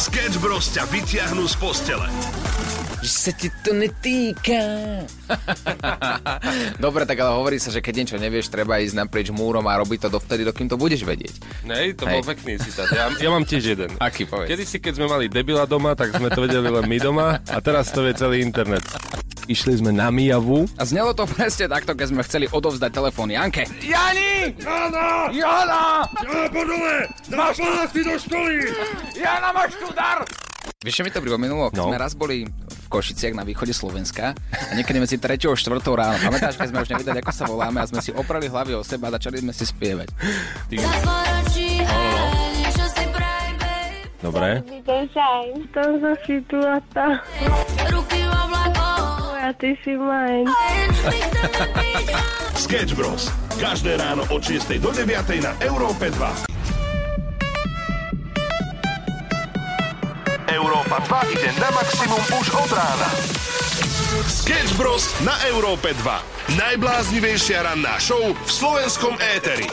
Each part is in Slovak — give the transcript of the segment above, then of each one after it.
Sketch Bros ťa vyťahnú z postele. Že sa ti to netýka. Dobre, tak ale hovorí sa, že keď niečo nevieš, treba ísť naprieč múrom a robiť to dovtedy, dokým to budeš vedieť. Nej, to bol Hej. pekný citát. Ja, ja mám tiež jeden. Aký povedz? Kedy si, keď sme mali debila doma, tak sme to vedeli len my doma a teraz to vie celý internet. Išli sme na Mijavu. A znelo to presne takto, keď sme chceli odovzdať telefón Janke. Jani! Jana! Jana! Ja, podole! Máš si do školy! Jana, máš tu dar! Vieš, čo mi to pripomenulo? No. Sme raz boli v Košiciach na východe Slovenska a niekedy medzi 3 a 4 ráno. Pamätáš, keď sme už nevedeli, ako sa voláme a sme si oprali hlavy o seba a začali sme si spievať. Dobre. Design, to za situata. Moja, ty si mine. Sketch Bros. Každé ráno od 6 do 9 na Európe 2. Európa 2 ide na maximum už od rána. Sketch Bros. na Európe 2. Najbláznivejšia ranná show v slovenskom éteri.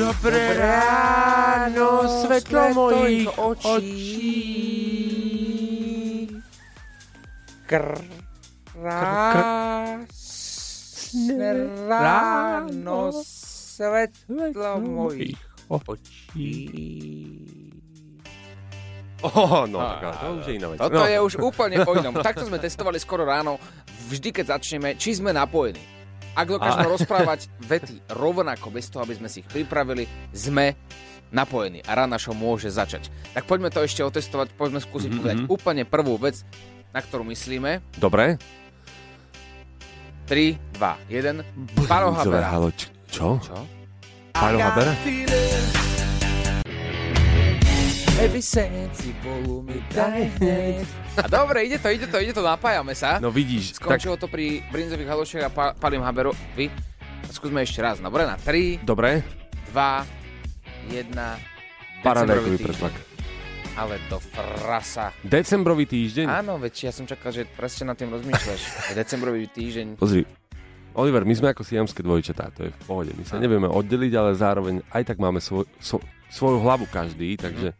Dobré ráno, svetlo mojich očí. Krásne ráno, svetlo mojich očí. Oh, no, tak, ale to už je iná vec. Toto no. je už úplne o inom. Takto sme testovali skoro ráno, vždy keď začneme, či sme napojení. Ak dokážeme rozprávať vety rovnako, bez toho, aby sme si ich pripravili, sme napojení a rána show môže začať. Tak poďme to ešte otestovať, poďme skúsiť Mhm, povedať mhm. úplne prvú vec, na ktorú myslíme. Dobre. 3, 2, 1. Pálo Brinzové Habera. halo, č- čo? Čo? Pálo Habera? Baby senci, bolu mi daj. A dobre, ide to, ide to, ide to, napájame sa. No vidíš, tak, Skončilo to pri Brinzových halošiach a pa- Palim Haberovi. Skúsme ešte raz. Dobre, na 3, dobre. 2, 1. Paradajkový pretlak. Ale do frasa. Decembrový týždeň. Áno, veď ja som čakal, že presne nad tým rozmýšľaš. Decembrový týždeň. Pozri, Oliver, my sme ako siamské dvojčatá, to je v pohode. My sa nevieme oddeliť, ale zároveň aj tak máme svoj, so, svoju hlavu každý, takže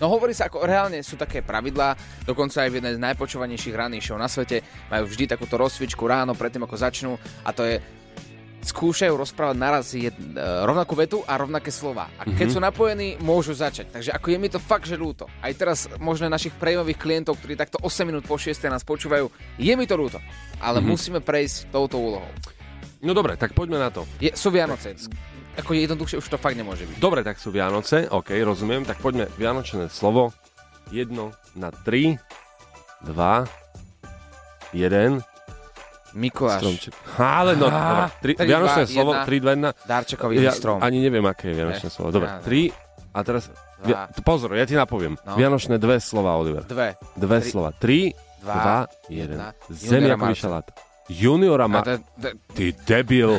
No hovorí sa, ako reálne sú také pravidlá, dokonca aj v jednej z najpočúvanejších ranných show na svete majú vždy takúto rozcvičku ráno predtým, ako začnú a to je skúšajú rozprávať naraz jed, e, rovnakú vetu a rovnaké slova. A keď sú napojení, môžu začať. Takže ako je mi to fakt, že ľúto. Aj teraz možno našich prejmových klientov, ktorí takto 8 minút po 6 nás počúvajú, je mi to ľúto. Ale musíme prejsť touto úlohou. No dobre, tak poďme na to. Je, sú Vianoce. Ako jednoduchšie už to fakt nemôže byť. Dobre, tak sú Vianoce, ok, rozumiem, tak poďme Vianočné slovo. Jedno na tri, dva, jeden, Mikuláš, stromček. Ha, ale no, Á, dobre, tri, tri, Vianočné dva, slovo, jedna. 3, 2, 1. Darčekový Ja strom. ani neviem, aké je Vianočné Ne. slovo. Dobre, Ja, ne. tri a teraz... Dva. Via, pozor, ja ti napoviem. No. Vianočné dve slova, Oliver. Dve. Dve Tri. slova. Tri, Dva, dva, jeden. jedna. Zemiakový Juniora šalát. Juniora ma... to, to, Ty debil.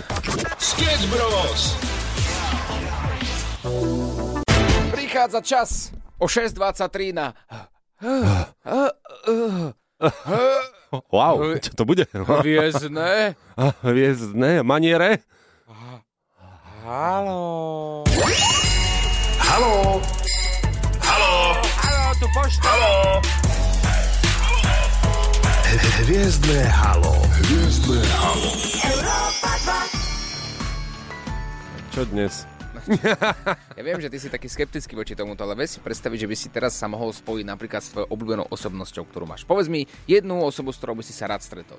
Sketch Bros. prichádza čas o 6.23 na... Wow, čo to bude? Hviezdne. Hviezdne maniere? Haló. Haló? Haló? Haló, tu pošta. Haló? Hviezdne halo. Hviezdne halo. Čo dnes? Ja viem, že ty si taký skeptický voči tomuto, ale vieš si predstaviť, že by si teraz sa mohol spojiť napríklad s tvojou obľúbenou osobnosťou, ktorú máš. Povedz mi jednu osobu, s ktorou by si sa rád stretol.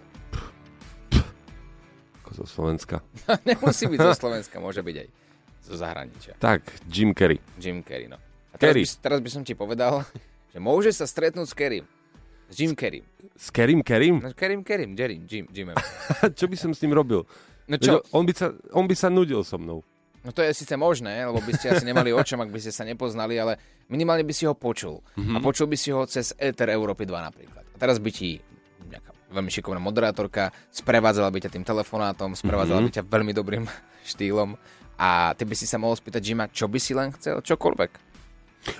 Ako zo Slovenska. Nemusí byť zo Slovenska, môže byť aj zo zahraničia. Tak, Jim Carrey. Jim Carrey, no. A teraz, Carrey. by, teraz by som ti povedal, že môže sa stretnúť s Kerrym. S Jim Carrey. S Kerim Kerim? No, Kerim, Kerim, Jerry, Jim, Jimem. čo by som s ním robil? No Veď čo? On by, sa, on by sa nudil so mnou. No to je síce možné, lebo by ste asi nemali očom, ak by ste sa nepoznali, ale minimálne by si ho počul. Mm-hmm. A počul by si ho cez Ether Európy 2 napríklad. A teraz by ti nejaká veľmi šikovná moderátorka sprevádzala by ťa tým telefonátom, sprevádzala mm-hmm. by ťa veľmi dobrým štýlom a ty by si sa mohol spýtať Jima, čo by si len chcel, čokoľvek.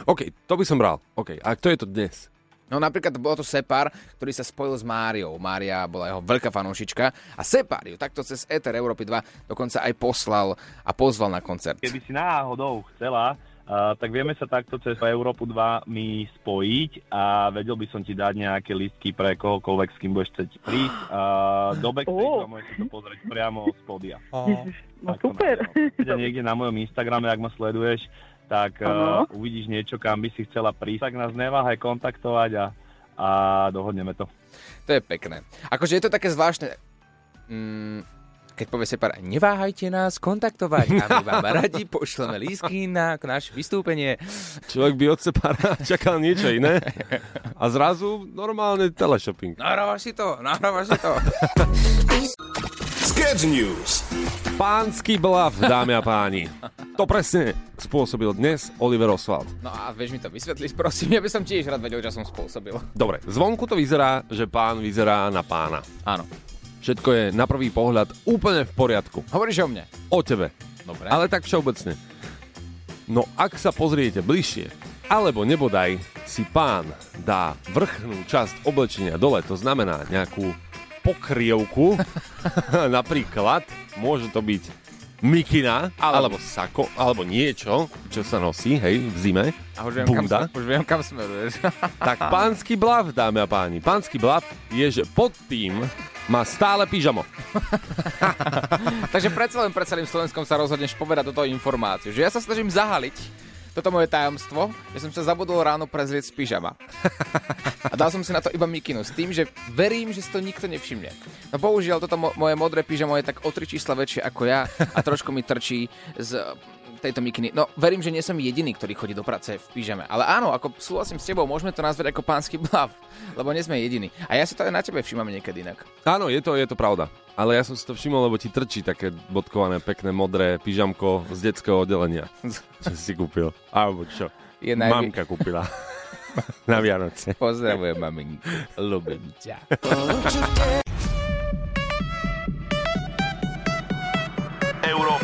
OK, to by som bral. OK, a kto je to dnes? No napríklad bolo to Separ, ktorý sa spojil s Máriou. Mária bola jeho veľká fanúšička a Separ ju takto cez Ether Európy 2 dokonca aj poslal a pozval na koncert. Keby si náhodou chcela Uh, tak vieme sa takto cez Európu 2 mi spojiť a vedel by som ti dať nejaké listky pre kohokoľvek, s kým budeš chcieť prísť. Uh, do backstage a môžeš si to pozrieť priamo z pódia. Ježiš, no Tak super. Keď niekde na mojom Instagrame, ak ma sleduješ, tak uh, uvidíš niečo, kam by si chcela prísť. Tak nás neváhaj kontaktovať a, a dohodneme to. To je pekné. Akože je to také zvláštne. Mm, keď povie Separ, Neváhajte nás kontaktovať a my vám radi pošleme lísky na naše vystúpenie. Človek by od separa čakal niečo iné a zrazu normálne teleshopping. Nahrávaš si to, nahrávaš si to. Sketch News. Pánsky blav, dámy a páni. To presne spôsobil dnes Oliver Oswald. no a vieš mi to vysvetliť, prosím, ja by som tiež rád vedel, čo som spôsobil. Dobre, zvonku to vyzerá, že pán vyzerá na pána. Áno. Všetko je na prvý pohľad úplne v poriadku. Hovoríš o mne. O tebe. Dobre. Ale tak všeobecne. No ak sa pozriete bližšie, alebo nebodaj si pán dá vrchnú časť oblečenia dole, to znamená nejakú pokrievku, napríklad, môže to byť mikina, alebo, alebo sako, alebo niečo, čo sa nosí, hej, v zime, A už viem, kam, bunda. už viem, kam smeruješ. tak pánsky blav, dámy a páni, pánsky blav je, že pod tým má stále pyžamo. Takže predsa len pred celým Slovenskom sa rozhodneš povedať toto informáciu. Že ja sa snažím zahaliť toto moje tajomstvo, že som sa zabudol ráno prezrieť z pyžama. A dal som si na to iba mikinu s tým, že verím, že si to nikto nevšimne. No bohužiaľ, toto mo- moje modré pyžamo je tak o tri čísla väčšie ako ja a trošku mi trčí z tejto mikiny. No, verím, že nie som jediný, ktorý chodí do práce v pyžame. Ale áno, ako súhlasím s tebou, môžeme to nazvať ako pánsky blav, lebo nie sme jediní. A ja si to aj na tebe všímam niekedy inak. Áno, je to, je to pravda. Ale ja som si to všimol, lebo ti trčí také bodkované, pekné, modré pyžamko z detského oddelenia. Čo si kúpil? Alebo čo? Je najvi- Mamka kúpila. Na Vianoce. Pozdravujem, maminku. Ľubím ťa.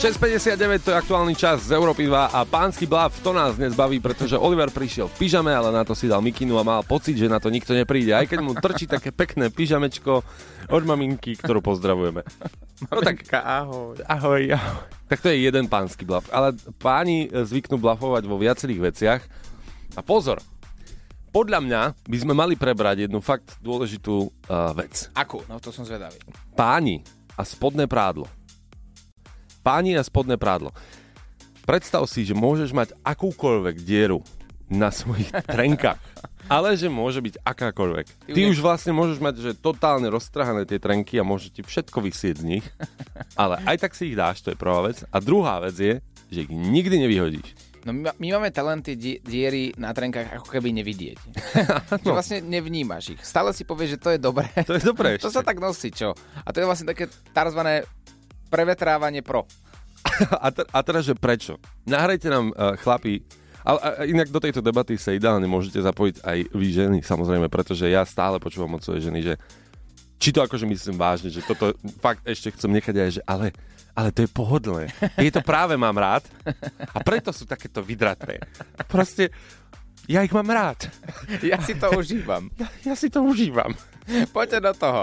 6.59 to je aktuálny čas z Európy 2 a pánsky blav to nás dnes baví, pretože Oliver prišiel v pyžame, ale na to si dal mikinu a mal pocit, že na to nikto nepríde. Aj keď mu trčí také pekné pyžamečko od maminky, ktorú pozdravujeme. No tak ahoj. Ahoj, ahoj. Tak to je jeden pánsky blav. Ale páni zvyknú blafovať vo viacerých veciach. A pozor, podľa mňa by sme mali prebrať jednu fakt dôležitú uh, vec. Akú? No to som zvedavý. Páni a spodné prádlo. Páni a spodné prádlo. Predstav si, že môžeš mať akúkoľvek dieru na svojich trenkách. Ale že môže byť akákoľvek. Ty Ty už vlastne môžeš mať, že totálne roztrhané tie trenky a môže ti všetko vysieť z nich. Ale aj tak si ich dáš, to je prvá vec. A druhá vec je, že ich nikdy nevyhodíš. No my, my máme talenty di- diery na trenkách ako keby nevidieť. že vlastne nevnímaš ich. Stále si povieš, že to je dobré. To je dobré to ešte. sa tak nosí, čo? A to je vlastne také tzv. Prevetrávanie pro. A, te- a teraz, že prečo? Nahrajte nám, uh, chlapi, ale a, a inak do tejto debaty sa ideálne môžete zapojiť aj vy ženy, samozrejme, pretože ja stále počúvam od svojej ženy, že či to akože myslím vážne, že toto fakt ešte chcem nechať aj, že ale, ale to je pohodlné. Je to práve mám rád a preto sú takéto vydraté. Proste, ja ich mám rád. Ja si to užívam. Ja, ja si to užívam. Poďte do toho.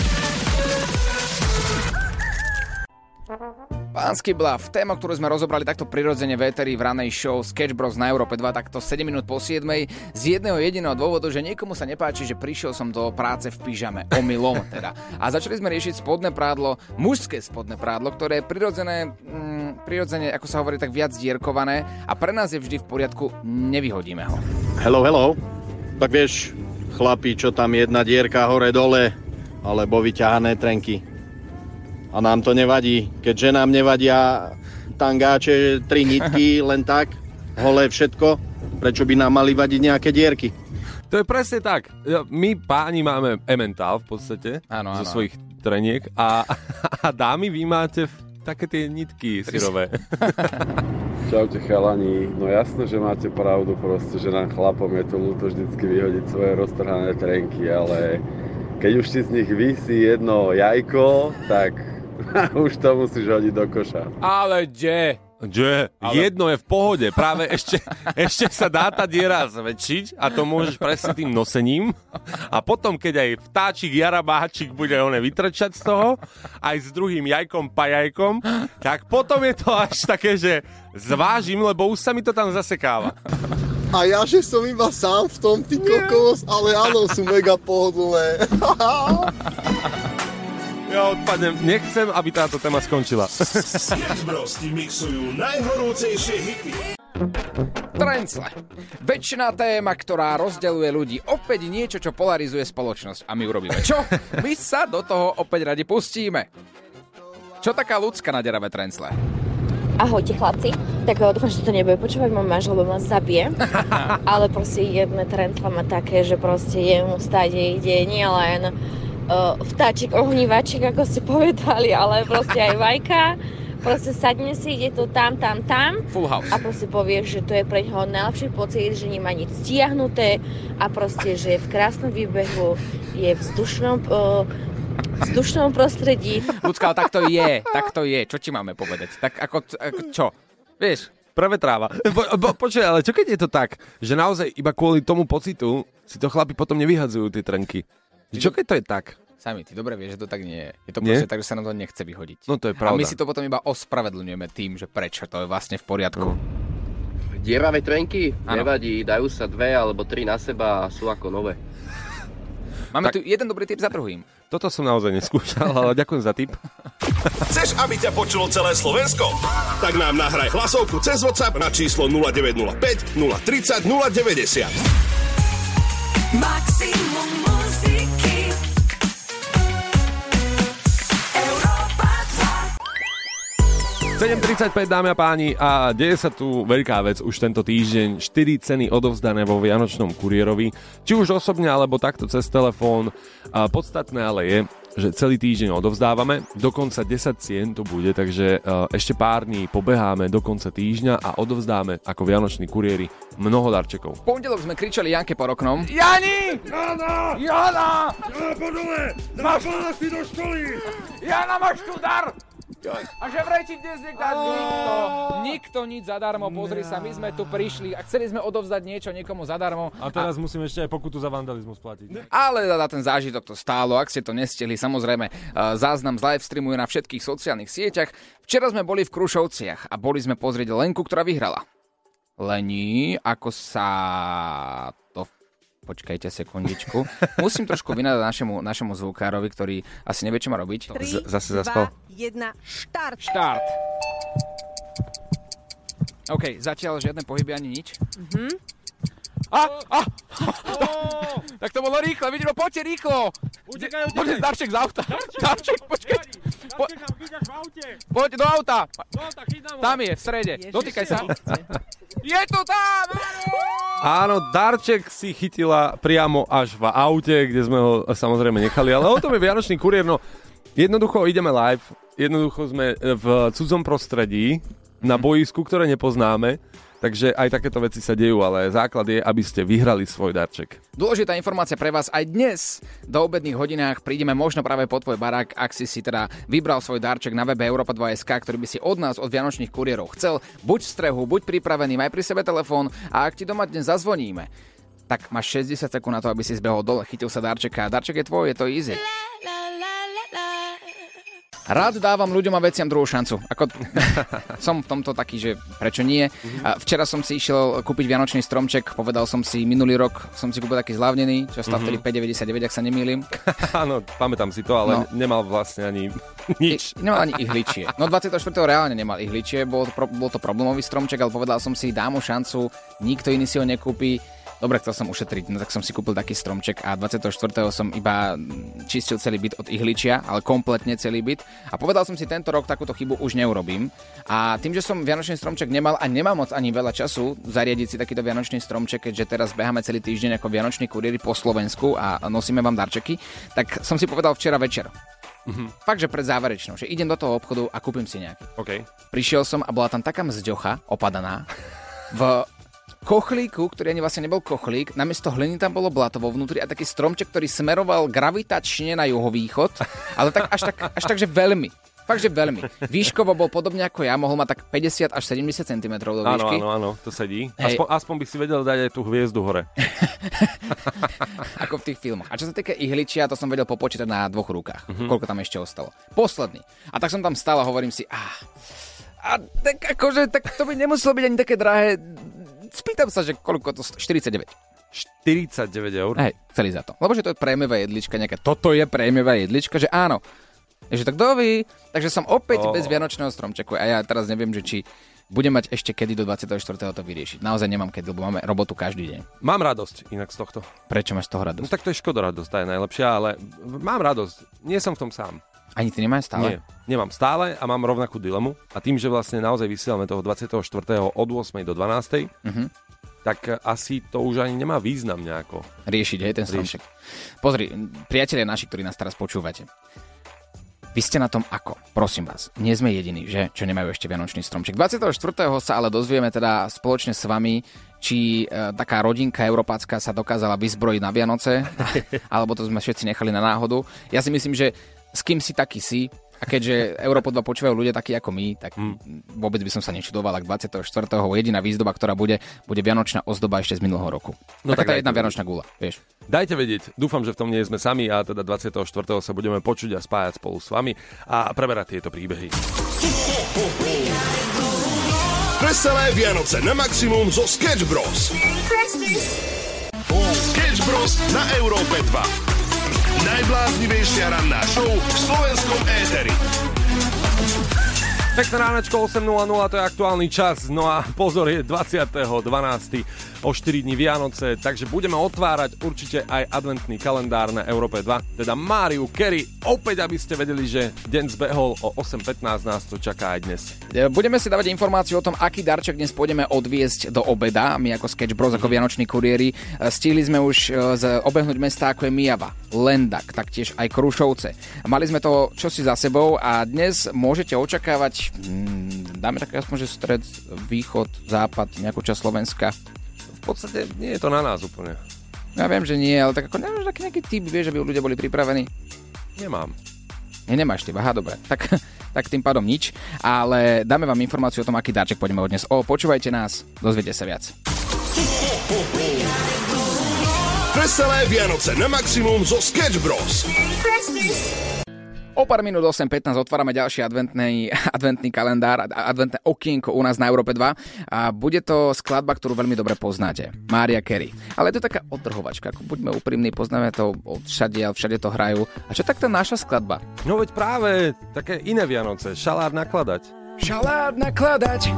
Pánsky blav, téma, ktorú sme rozobrali takto prirodzene v éteri v ranej show Sketch Bros na Európe 2, takto 7 minút po 7 z jedného jediného dôvodu, že niekomu sa nepáči, že prišiel som do práce v pyžame, omylom teda. A začali sme riešiť spodné prádlo, mužské spodné prádlo, ktoré je prirodzené, mm, prirodzene, ako sa hovorí, tak viac dierkované a pre nás je vždy v poriadku, nevyhodíme ho. Hello, hello. Tak vieš, chlapi, čo tam jedna dierka hore-dole, alebo vyťahané trenky. A nám to nevadí, keďže nám nevadia tangáče, tri nitky, len tak, holé všetko, prečo by nám mali vadiť nejaké dierky? To je presne tak. My páni máme ementál v podstate Áno, zo svojich treniek a, a dámy vy máte také tie nitky syrové. Čaute chalani, no jasné, že máte pravdu proste, že nám chlapom je to ľúto vždycky vyhodiť svoje roztrhané trenky, ale keď už ti z nich vysí jedno jajko, tak Už to musíš hodiť do koša. Ale kde? Že Ale- jedno je v pohode, práve ešte, ešte sa dá tá diera zväčšiť a to môžeš presne tým nosením a potom, keď aj vtáčik jarabáčik bude one vytrčať z toho, aj s druhým jajkom pajajkom, tak potom je to až také, že zvážim, lebo už sa mi to tam zasekáva. A ja, že som iba sám v tom, ty kokos, ale áno, sú mega pohodlné. Ja odpadnem, nechcem, aby táto téma skončila. Sketch Bros ti mixujú najhorúcejšie hity. Trencle. Väčšina téma, ktorá rozdeľuje ľudí. Opäť niečo, čo polarizuje spoločnosť. A my urobíme čo? My sa do toho opäť radi pustíme. Čo taká ľudská na deravé trencle? Ahojte chlapci, tak eh, dúfam, že to nebude počúvať môj manžel, lebo ma zabije. Ale proste jedné trendla má také, že proste jemu stade ide nie len uh, vtáčik, ohnívačik, ako ste povedali, ale proste aj vajka. Proste sadne si, ide to tam, tam, tam. Full house. A proste povie, že to je pre ňoho najlepší pocit, že nemá nič stiahnuté a proste, že je v krásnom výbehu, je v vzdušnom, uh, vzdušnom prostredí. Ľudská, tak to je. Tak to je. Čo ti máme povedať? Tak ako, ako čo? Vieš, Prevetráva. Po, po, počuj, ale čo keď je to tak, že naozaj iba kvôli tomu pocitu si to chlapi potom nevyhadzujú tie trenky? Čo keď to je tak? Sami, ty dobre vieš, že to tak nie je. Je to Nie? proste tak, že sa nám to nechce vyhodiť. No to je A pravda. my si to potom iba ospravedlňujeme tým, že prečo to je vlastne v poriadku. Dieravé trenky? Áno. Nevadí, dajú sa dve alebo tri na seba a sú ako nové. Máme tu jeden dobrý tip za druhým. Toto som naozaj neskúšal, ale ďakujem za tip. Chceš, aby ťa počulo celé Slovensko? Tak nám nahraj hlasovku cez WhatsApp na číslo 0905 030 090. Maximum 7.35 dámy a páni a deje sa tu veľká vec už tento týždeň. 4 ceny odovzdané vo Vianočnom kuriérovi, či už osobne alebo takto cez telefón. A podstatné ale je, že celý týždeň odovzdávame, dokonca 10 cien to bude, takže e, ešte pár dní pobeháme do konca týždňa a odovzdáme ako Vianoční kuriéri mnoho darčekov. V pondelok sme kričali Janke po oknom. Jani! Jana! Jana! Jana, podole! Máš- do školy! Jana, máš tu dar! A že vraj ti dnes nekaz nikto. Nikto nič zadarmo, pozri sa, my sme tu prišli a chceli sme odovzdať niečo niekomu zadarmo. A teraz musím ešte aj pokutu za vandalizmus platiť. Ale za ten zážitok to stálo, ak ste to nestihli, samozrejme eh, záznam z live streamu je na všetkých sociálnych sieťach. Včera sme boli v Krušovciach a boli sme pozrieť Lenku, ktorá vyhrala. Lení, ako sa to... Počkajte sekundičku. Musím trošku vynadať našemu, našemu zvukárovi, ktorý asi nevie, čo má robiť. Z- zase zaspal. 1, štart. Štart. OK, zatiaľ žiadne pohyby ani nič. Mhm. A, a, tak to bolo rýchle, vidíš, no poďte rýchlo. Utekaj, utekaj. Poďte, Darček z auta. Darček, počkaj. Po, poď do auta. Do auta. Tam je, v strede. Ježiši, Dotýkaj sa. Je to tam! Áno, darček si chytila priamo až v aute, kde sme ho samozrejme nechali, ale o tom je Vianočný kuriér, no jednoducho ideme live, jednoducho sme v cudzom prostredí, na boisku, ktoré nepoznáme, takže aj takéto veci sa dejú, ale základ je, aby ste vyhrali svoj darček. Dôležitá informácia pre vás aj dnes do obedných hodinách prídeme možno práve po tvoj barák, ak si si teda vybral svoj darček na webe Europa 2.sk, ktorý by si od nás, od Vianočných kuriérov chcel. Buď v strehu, buď pripravený, maj pri sebe telefón a ak ti doma dnes zazvoníme, tak máš 60 sekúnd na to, aby si zbehol dole, chytil sa darčeka. Darček je tvoj, je to easy. Rád dávam ľuďom a veciam druhú šancu. Ako, som v tomto taký, že prečo nie. A včera som si išiel kúpiť vianočný stromček, povedal som si, minulý rok som si kúpil taký zľavnený, čo stal vtedy 5,99, ak sa nemýlim. Áno, pamätám si to, ale No. nemal vlastne ani nič. I, nemal ani ihličie. No 24. reálne nemal ihličie, bol to, bol to problémový stromček, ale povedal som si, dám mu šancu, nikto iný si ho nekúpi. Dobre, chcel som ušetriť, no tak som si kúpil taký stromček a 24. som iba čistil celý byt od ihličia, ale kompletne celý byt. A povedal som si, tento rok takúto chybu už neurobím. A tým, že som vianočný stromček nemal a nemám moc ani veľa času zariadiť si takýto vianočný stromček, keďže teraz beháme celý týždeň ako vianoční kuriéri po Slovensku a nosíme vám darčeky, tak som si povedal včera večer. Fakt, že pred záverečnou, že idem do toho obchodu a kúpim si nejaký. OK. Prišiel som a bola tam taká mzďocha opadaná v kochlíku, ktorý ani vlastne nebol kochlík, namiesto hliny tam bolo blato vo vnútri a taký stromček, ktorý smeroval gravitačne na juhovýchod, ale tak až tak, až tak že veľmi. Fakt, že veľmi. Výškovo bol podobne ako ja, mohol mať tak 50 až 70 cm do Áno, výšky. áno, áno, to sedí. Hej. Aspoň, aspoň by si vedel dať aj tú hviezdu hore. ako v tých filmoch. A čo sa týka ihličia, to som vedel popočítať na dvoch rukách, Mhm. koľko tam ešte ostalo. Posledný. A tak som tam stál a hovorím si, ah, a tak akože, tak to by nemuselo byť ani také drahé. Spýtam sa, že koľko to sto- 49. 49 eur. Hej, celý za to. Lebo že to je prémiová jedlička, nejaká, toto je prémiová jedlička, že áno. Je, že tak doví, takže som opäť Oh. bez vianočného stromčeku a ja teraz neviem, že či budem mať ešte kedy do 24. to vyriešiť. Naozaj nemám kedy, lebo máme robotu každý deň. Mám radosť inak z tohto. Prečo máš z toho No radosť? tak to je škoda radosť, tá je najlepšia, ale mám radosť. Nie som v tom sám. Ani ty nemáš stále? Nie, nemám stále a mám rovnakú dilemu. A tým, že vlastne naozaj vysielame toho 24. od 8. do 12. Mhm. tak asi to už ani nemá význam nejako. riešiť, hej, ten stromček. Pozri, priatelia naši, ktorí nás teraz počúvate. Vy ste na tom ako? Prosím vás. Nie sme jediní, že? Čo nemajú ešte Vianočný stromček. 24. sa ale dozvieme teda spoločne s vami, či e, taká rodinka európacká sa dokázala vyzbrojiť na Vianoce, alebo to sme všetci nechali na náhodu. Ja si myslím, že s kým si taký si, a keďže Európo 2 počúvajú ľudia takí ako my, tak vôbec by som sa nečudoval, ak 24. jediná výzdoba, ktorá bude, bude Vianočná ozdoba ešte z minulého roku. No No tak Taká tá jedna. Vianočná gula, vieš. Dajte vedieť, dúfam, že v tom nie sme sami a teda 24. sa budeme počuť a spájať spolu s vami a preberať tieto príbehy. Veselé Vianoce na maximum zo Sketch Bros. Sketch Bros. na Európe 2. Najbláznivejšia ranná show v slovenskom éteri. Pekné ránečko 8.00, to je aktuálny čas. No a pozor, je 20.12. o 4 dní Vianoce, takže budeme otvárať určite aj adventný kalendár na Európe 2, teda Máriu Kerry. Opäť, aby ste vedeli, že deň zbehol o 8.15 nás to čaká aj dnes. E, Budeme si dávať informáciu o tom, aký darček dnes pôjdeme odviesť do obeda. My ako Sketch Bros, ako Vianoční kuriéri. E, Stihli sme už e, z obehnúť mesta ako je Mijava, Lendak, taktiež aj Krušovce. Mali sme to čosi za sebou a dnes môžete očakávať, hmm, dáme tak aspoň, že stred, východ, západ, nejakú časť Slovenska. V podstate nie je to na nás úplne. Ja viem, že nie, ale tak ako nemáš taký nejaký typ, vieš, aby ľudia boli pripravení. Nemám. Nie, nemáš ty, aha, dobre. Tak, tak tým pádom nič, ale dáme vám informáciu o tom, aký darček pôjdeme odnes. O, počúvajte nás, dozviete sa viac. Veselé Vianoce na maximum zo Sketch Bros. O pár minút 8.15 otvárame ďalší adventný, adventný kalendár, a- adventné okienko u nás na Európe 2 a bude to skladba, ktorú veľmi dobre poznáte. Mária Carey. Ale je to taká odtrhovačka, ako buďme úprimní, poznáme to od všade všade to hrajú. A čo tak tá naša skladba? No veď práve také iné Vianoce, šalár nakladať. Šalát nakladať.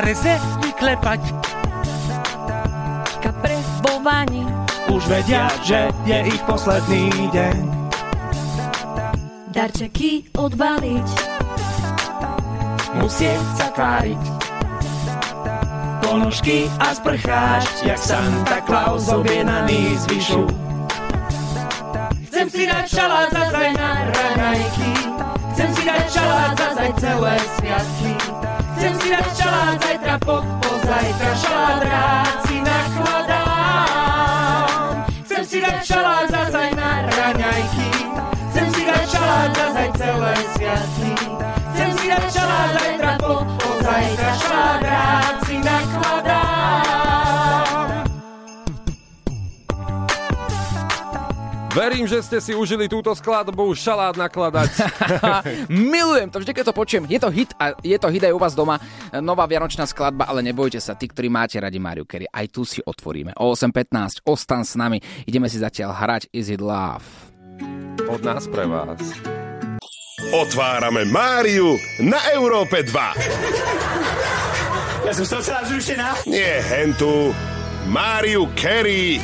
Reze vyklepať. Kapre vo vani. Už vedia, že je ich posledný deň. Darčeky odbaliť. Musieť sa tváriť. Ponožky a sprcháč, jak Santa Claus objednaný z vyšu. Chcem si dať šalát zazaj na raňajky. Chcem si dať šalát zazaj celé sviatky. Chcem si dať šalát zajtra po pozajtra. Šalát rád si nakladám. Chcem si dať šalát zazaj na raňajky. Šalát zazaj celé sviatky. Chcem si dať šalát zajtra po pozajtra. Šalát rád si nakladám. Verím, že ste si užili túto skladbu šalát nakladať. Milujem to, vždy keď to počujem. Je to hit a je to hit aj u vás doma. Nová vianočná skladba, ale nebojte sa, tí, ktorí máte radi Mariu Carey, aj tu si otvoríme. O 8.15, ostan s nami. Ideme si zatiaľ hrať Is It Love. Od nás pre vás. Otvárame Máriu na Európe 2. Ja som celá zrušená. Nie hentu. Máriu Carey.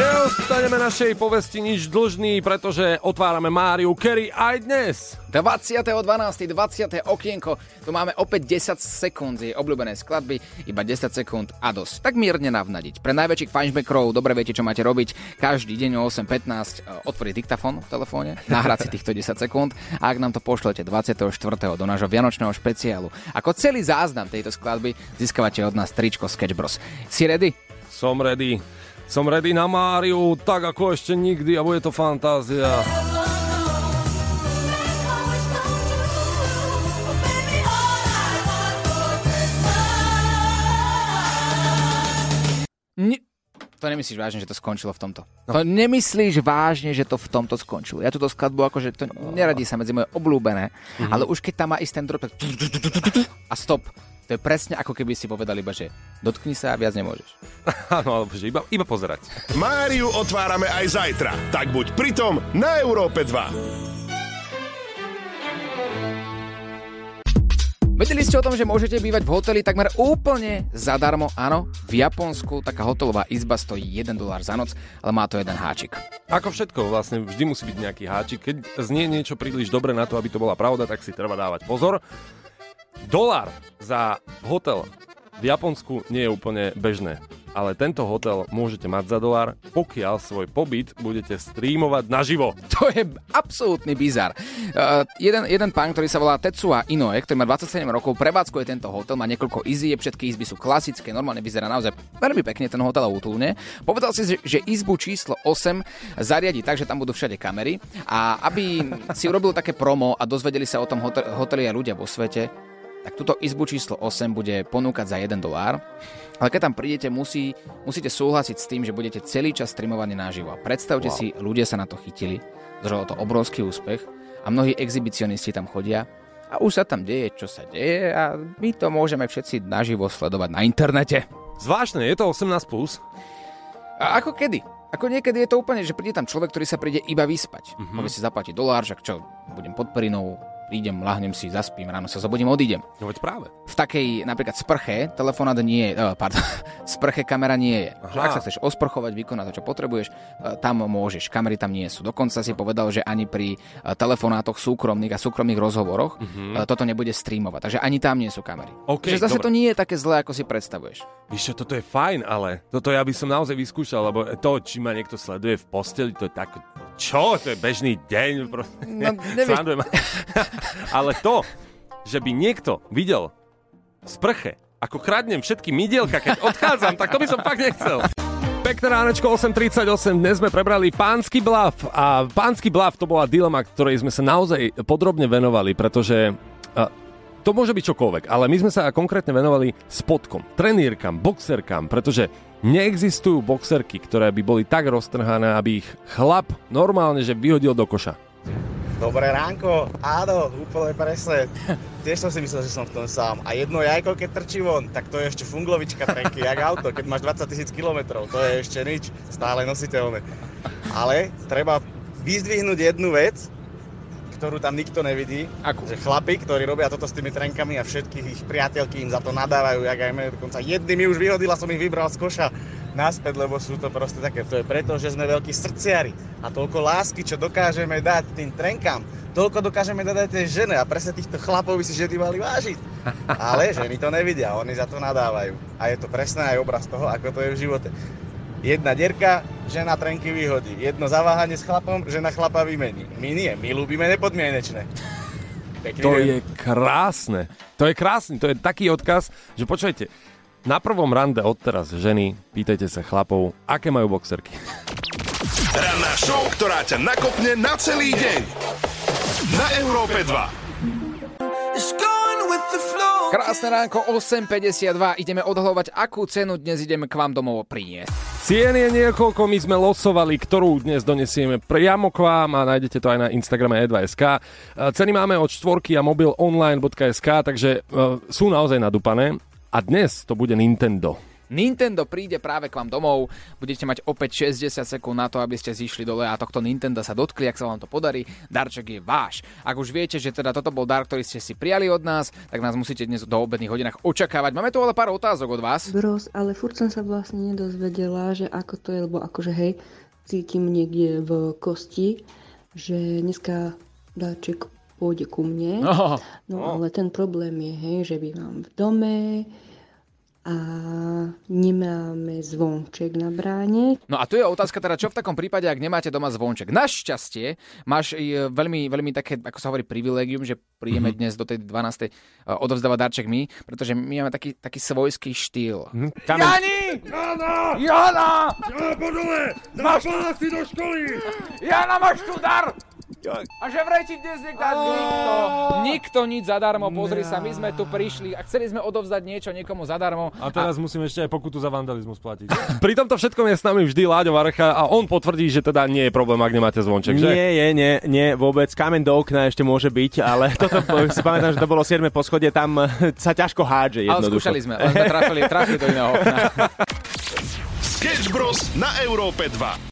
Neostaneme našej povesti nič dlžný, pretože otvárame Máriu Kerry aj dnes. 20.12. 20. okienko. Tu máme opäť 10 sekúnd z jej obľúbenej skladby, iba 10 sekúnd a dosť. Tak mierne navnadiť. Pre najväčších fanšbekrov dobre viete, čo máte robiť. Každý deň o 8.15 e, otvoriť diktafón v telefóne, nahrať si týchto 10 sekúnd a ak nám to pošlete 24. do nášho vianočného špeciálu. Ako celý záznam tejto skladby získavate od nás tričko Sketch Bros. Si ready? Som ready. Som ready na Máriu, tak ako ešte nikdy a bude to fantázia. Ne- to nemyslíš vážne, že to skončilo v tomto. No. To nemyslíš vážne, že to v tomto skončilo. Ja túto skladbu akože to neradí sa medzi moje obľúbené, Mhm. ale už keď tam má ísť ten drop, tak a stop. To je presne ako keby si povedal iba, že dotkni sa a viac nemôžeš. Áno, alebo že iba, iba pozerať. Máriu otvárame aj zajtra, tak buď pritom na Európe 2. Vedeli ste o tom, že môžete bývať v hoteli takmer úplne zadarmo? Áno, v Japonsku taká hotelová izba stojí 1 dolár za noc, ale má to jeden háčik. Ako všetko, vlastne vždy musí byť nejaký háčik. Keď znie niečo príliš dobre na to, aby to bola pravda, tak si treba dávať pozor. Dolár za hotel v Japonsku nie je úplne bežné. Ale tento hotel môžete mať za dolár, pokiaľ svoj pobyt budete streamovať naživo. To je absolútny bizar. Uh, jeden, jeden pán, ktorý sa volá Tetsuya Inoue, ktorý má 27 rokov, prevádzkuje tento hotel, má niekoľko izieb, všetky izby sú klasické, normálne vyzerá naozaj veľmi pekne ten hotel a útulne. Povedal si, že izbu číslo 8 zariadi tak, že tam budú všade kamery a aby si urobil také promo a dozvedeli sa o tom hotel, hoteli a ľudia vo svete, tak túto izbu číslo 8 bude ponúkať za 1 dolár. Ale keď tam prídete, musí, musíte súhlasiť s tým, že budete celý čas streamovaní naživo. A predstavte Wow. si, ľudia sa na to chytili, zrolo to obrovský úspech a mnohí exhibicionisti tam chodia a už sa tam deje, čo sa deje a my to môžeme všetci naživo sledovať na internete. Zvláštne, je to 18+. Plus. A ako kedy? Ako niekedy je to úplne, že príde tam človek, ktorý sa príde iba vyspať. Mhm. Mm-hmm. Povie si zaplatiť dolár, však čo, budem pod perinou, prídem, lahnem si, zaspím, ráno sa zobudím, odídem. No veď práve. V takej napríklad sprche telefonát nie je, pardon, sprche kamera nie je. Aha. ak sa chceš osprchovať, vykonať to, čo potrebuješ, eh, tam môžeš, kamery tam nie sú. Dokonca si povedal, že ani pri eh, telefonátoch súkromných a súkromných rozhovoroch Mhm. eh, toto nebude streamovať. Takže ani tam nie sú kamery. OK, Takže zase dobre. to nie je také zlé, ako si predstavuješ. Víš čo, toto je fajn, ale toto ja by som naozaj vyskúšal, lebo to, či ma niekto sleduje v posteli, to je tak... Čo? To je bežný deň. Proste. No, nevieš-. ale to, že by niekto videl v sprche, ako kradnem všetky mydielka, keď odchádzam, tak to by som fakt nechcel. Pekné ránečko 8.38, dnes sme prebrali Pánsky blav a Pánsky blav to bola dilema, ktorej sme sa naozaj podrobne venovali, pretože a, to môže byť čokoľvek, ale my sme sa konkrétne venovali spodkom, trenírkam, boxerkám, pretože neexistujú boxerky, ktoré by boli tak roztrhané, aby ich chlap normálne, že vyhodil do koša. Dobré ránko, áno, úplne presne. Tiež som si myslel, že som v tom sám. A jedno jajko, keď trčí von, tak to je ešte funglovička trenky, jak auto, keď máš 20 tisíc kilometrov, to je ešte nič, stále nositeľné. Ale treba vyzdvihnúť jednu vec, ktorú tam nikto nevidí. Akú? Že chlapi, ktorí robia toto s tými trenkami a všetkých ich priateľky im za to nadávajú, jak aj mne, dokonca jedný mi už vyhodil a som ich vybral z koša naspäť, lebo sú to proste také, to je preto, že sme veľkí srdciari a toľko lásky, čo dokážeme dať tým trenkám, toľko dokážeme dať aj tej žene a presne týchto chlapov by si ženy mali vážiť. Ale ženy to nevidia, oni za to nadávajú. A je to presne aj obraz toho, ako to je v živote. Jedna dierka, žena trenky vyhodí. Jedno zaváhanie s chlapom, žena chlapa vymení. My nie, my ľúbime nepodmienečné. Pekný To deň. je krásne. To je krásny, to je taký odkaz, že počujete, na prvom rande odteraz ženy, pýtajte sa chlapov, aké majú boxerky. Ranná show, ktorá ťa nakopne na celý deň. Na Európe 2. Krásne ránko, 8.52, ideme odhľovať, akú cenu dnes ideme k vám domov priniesť. Cien je niekoľko, my sme losovali, ktorú dnes donesieme priamo k vám a nájdete to aj na Instagrame e2.sk. E, Ceny máme od štvorky a mobil online.sk, takže e, sú naozaj nadúpané. A dnes to bude Nintendo. Nintendo príde práve k vám domov, budete mať opäť 60 sekúnd na to, aby ste zišli dole a tohto Nintendo sa dotkli, ak sa vám to podarí, darček je váš. Ak už viete, že teda toto bol dar, ktorý ste si prijali od nás, tak nás musíte dnes do obedných hodinách očakávať. Máme tu ale pár otázok od vás. Bros, ale furt som sa vlastne nedozvedela, že ako to je, lebo akože hej, cítim niekde v kosti, že dneska dáček pôjde ku mne. Oh. No ale ten problém je, hej, že bývam v dome, a nemáme zvonček na bráne. No a tu je otázka teda, čo v takom prípade, ak nemáte doma zvonček. Našťastie máš e, veľmi, veľmi také, ako sa hovorí, privilégium, že prídeme mm-hmm. dnes do tej 12. e, odovzdávať darček my, pretože my máme taký, taký svojský štýl. Mhm. Jani! Jana! Jana! Jana, po dole! Máš- do školy! Jana, máš tu dar! A že vraj ti dnes nedá nikto. Nikto nič zadarmo, pozri sa, my sme tu prišli a chceli sme odovzdať niečo niekomu zadarmo. A teraz musím ešte aj pokutu za vandalizmus platiť. Pri tomto všetkom je s nami vždy Láďo Varecha a on potvrdí, že teda nie je problém, ak nemáte zvonček, že? Nie, je, nie, nie, vôbec. Kamen do okna ešte môže byť, ale toto si pamätám, že to bolo 7. poschodie, tam sa ťažko hádže Ale jednoducho. skúšali sme, len sme trafili, trafili do iného okna. Sketch Bros. na Európe 2.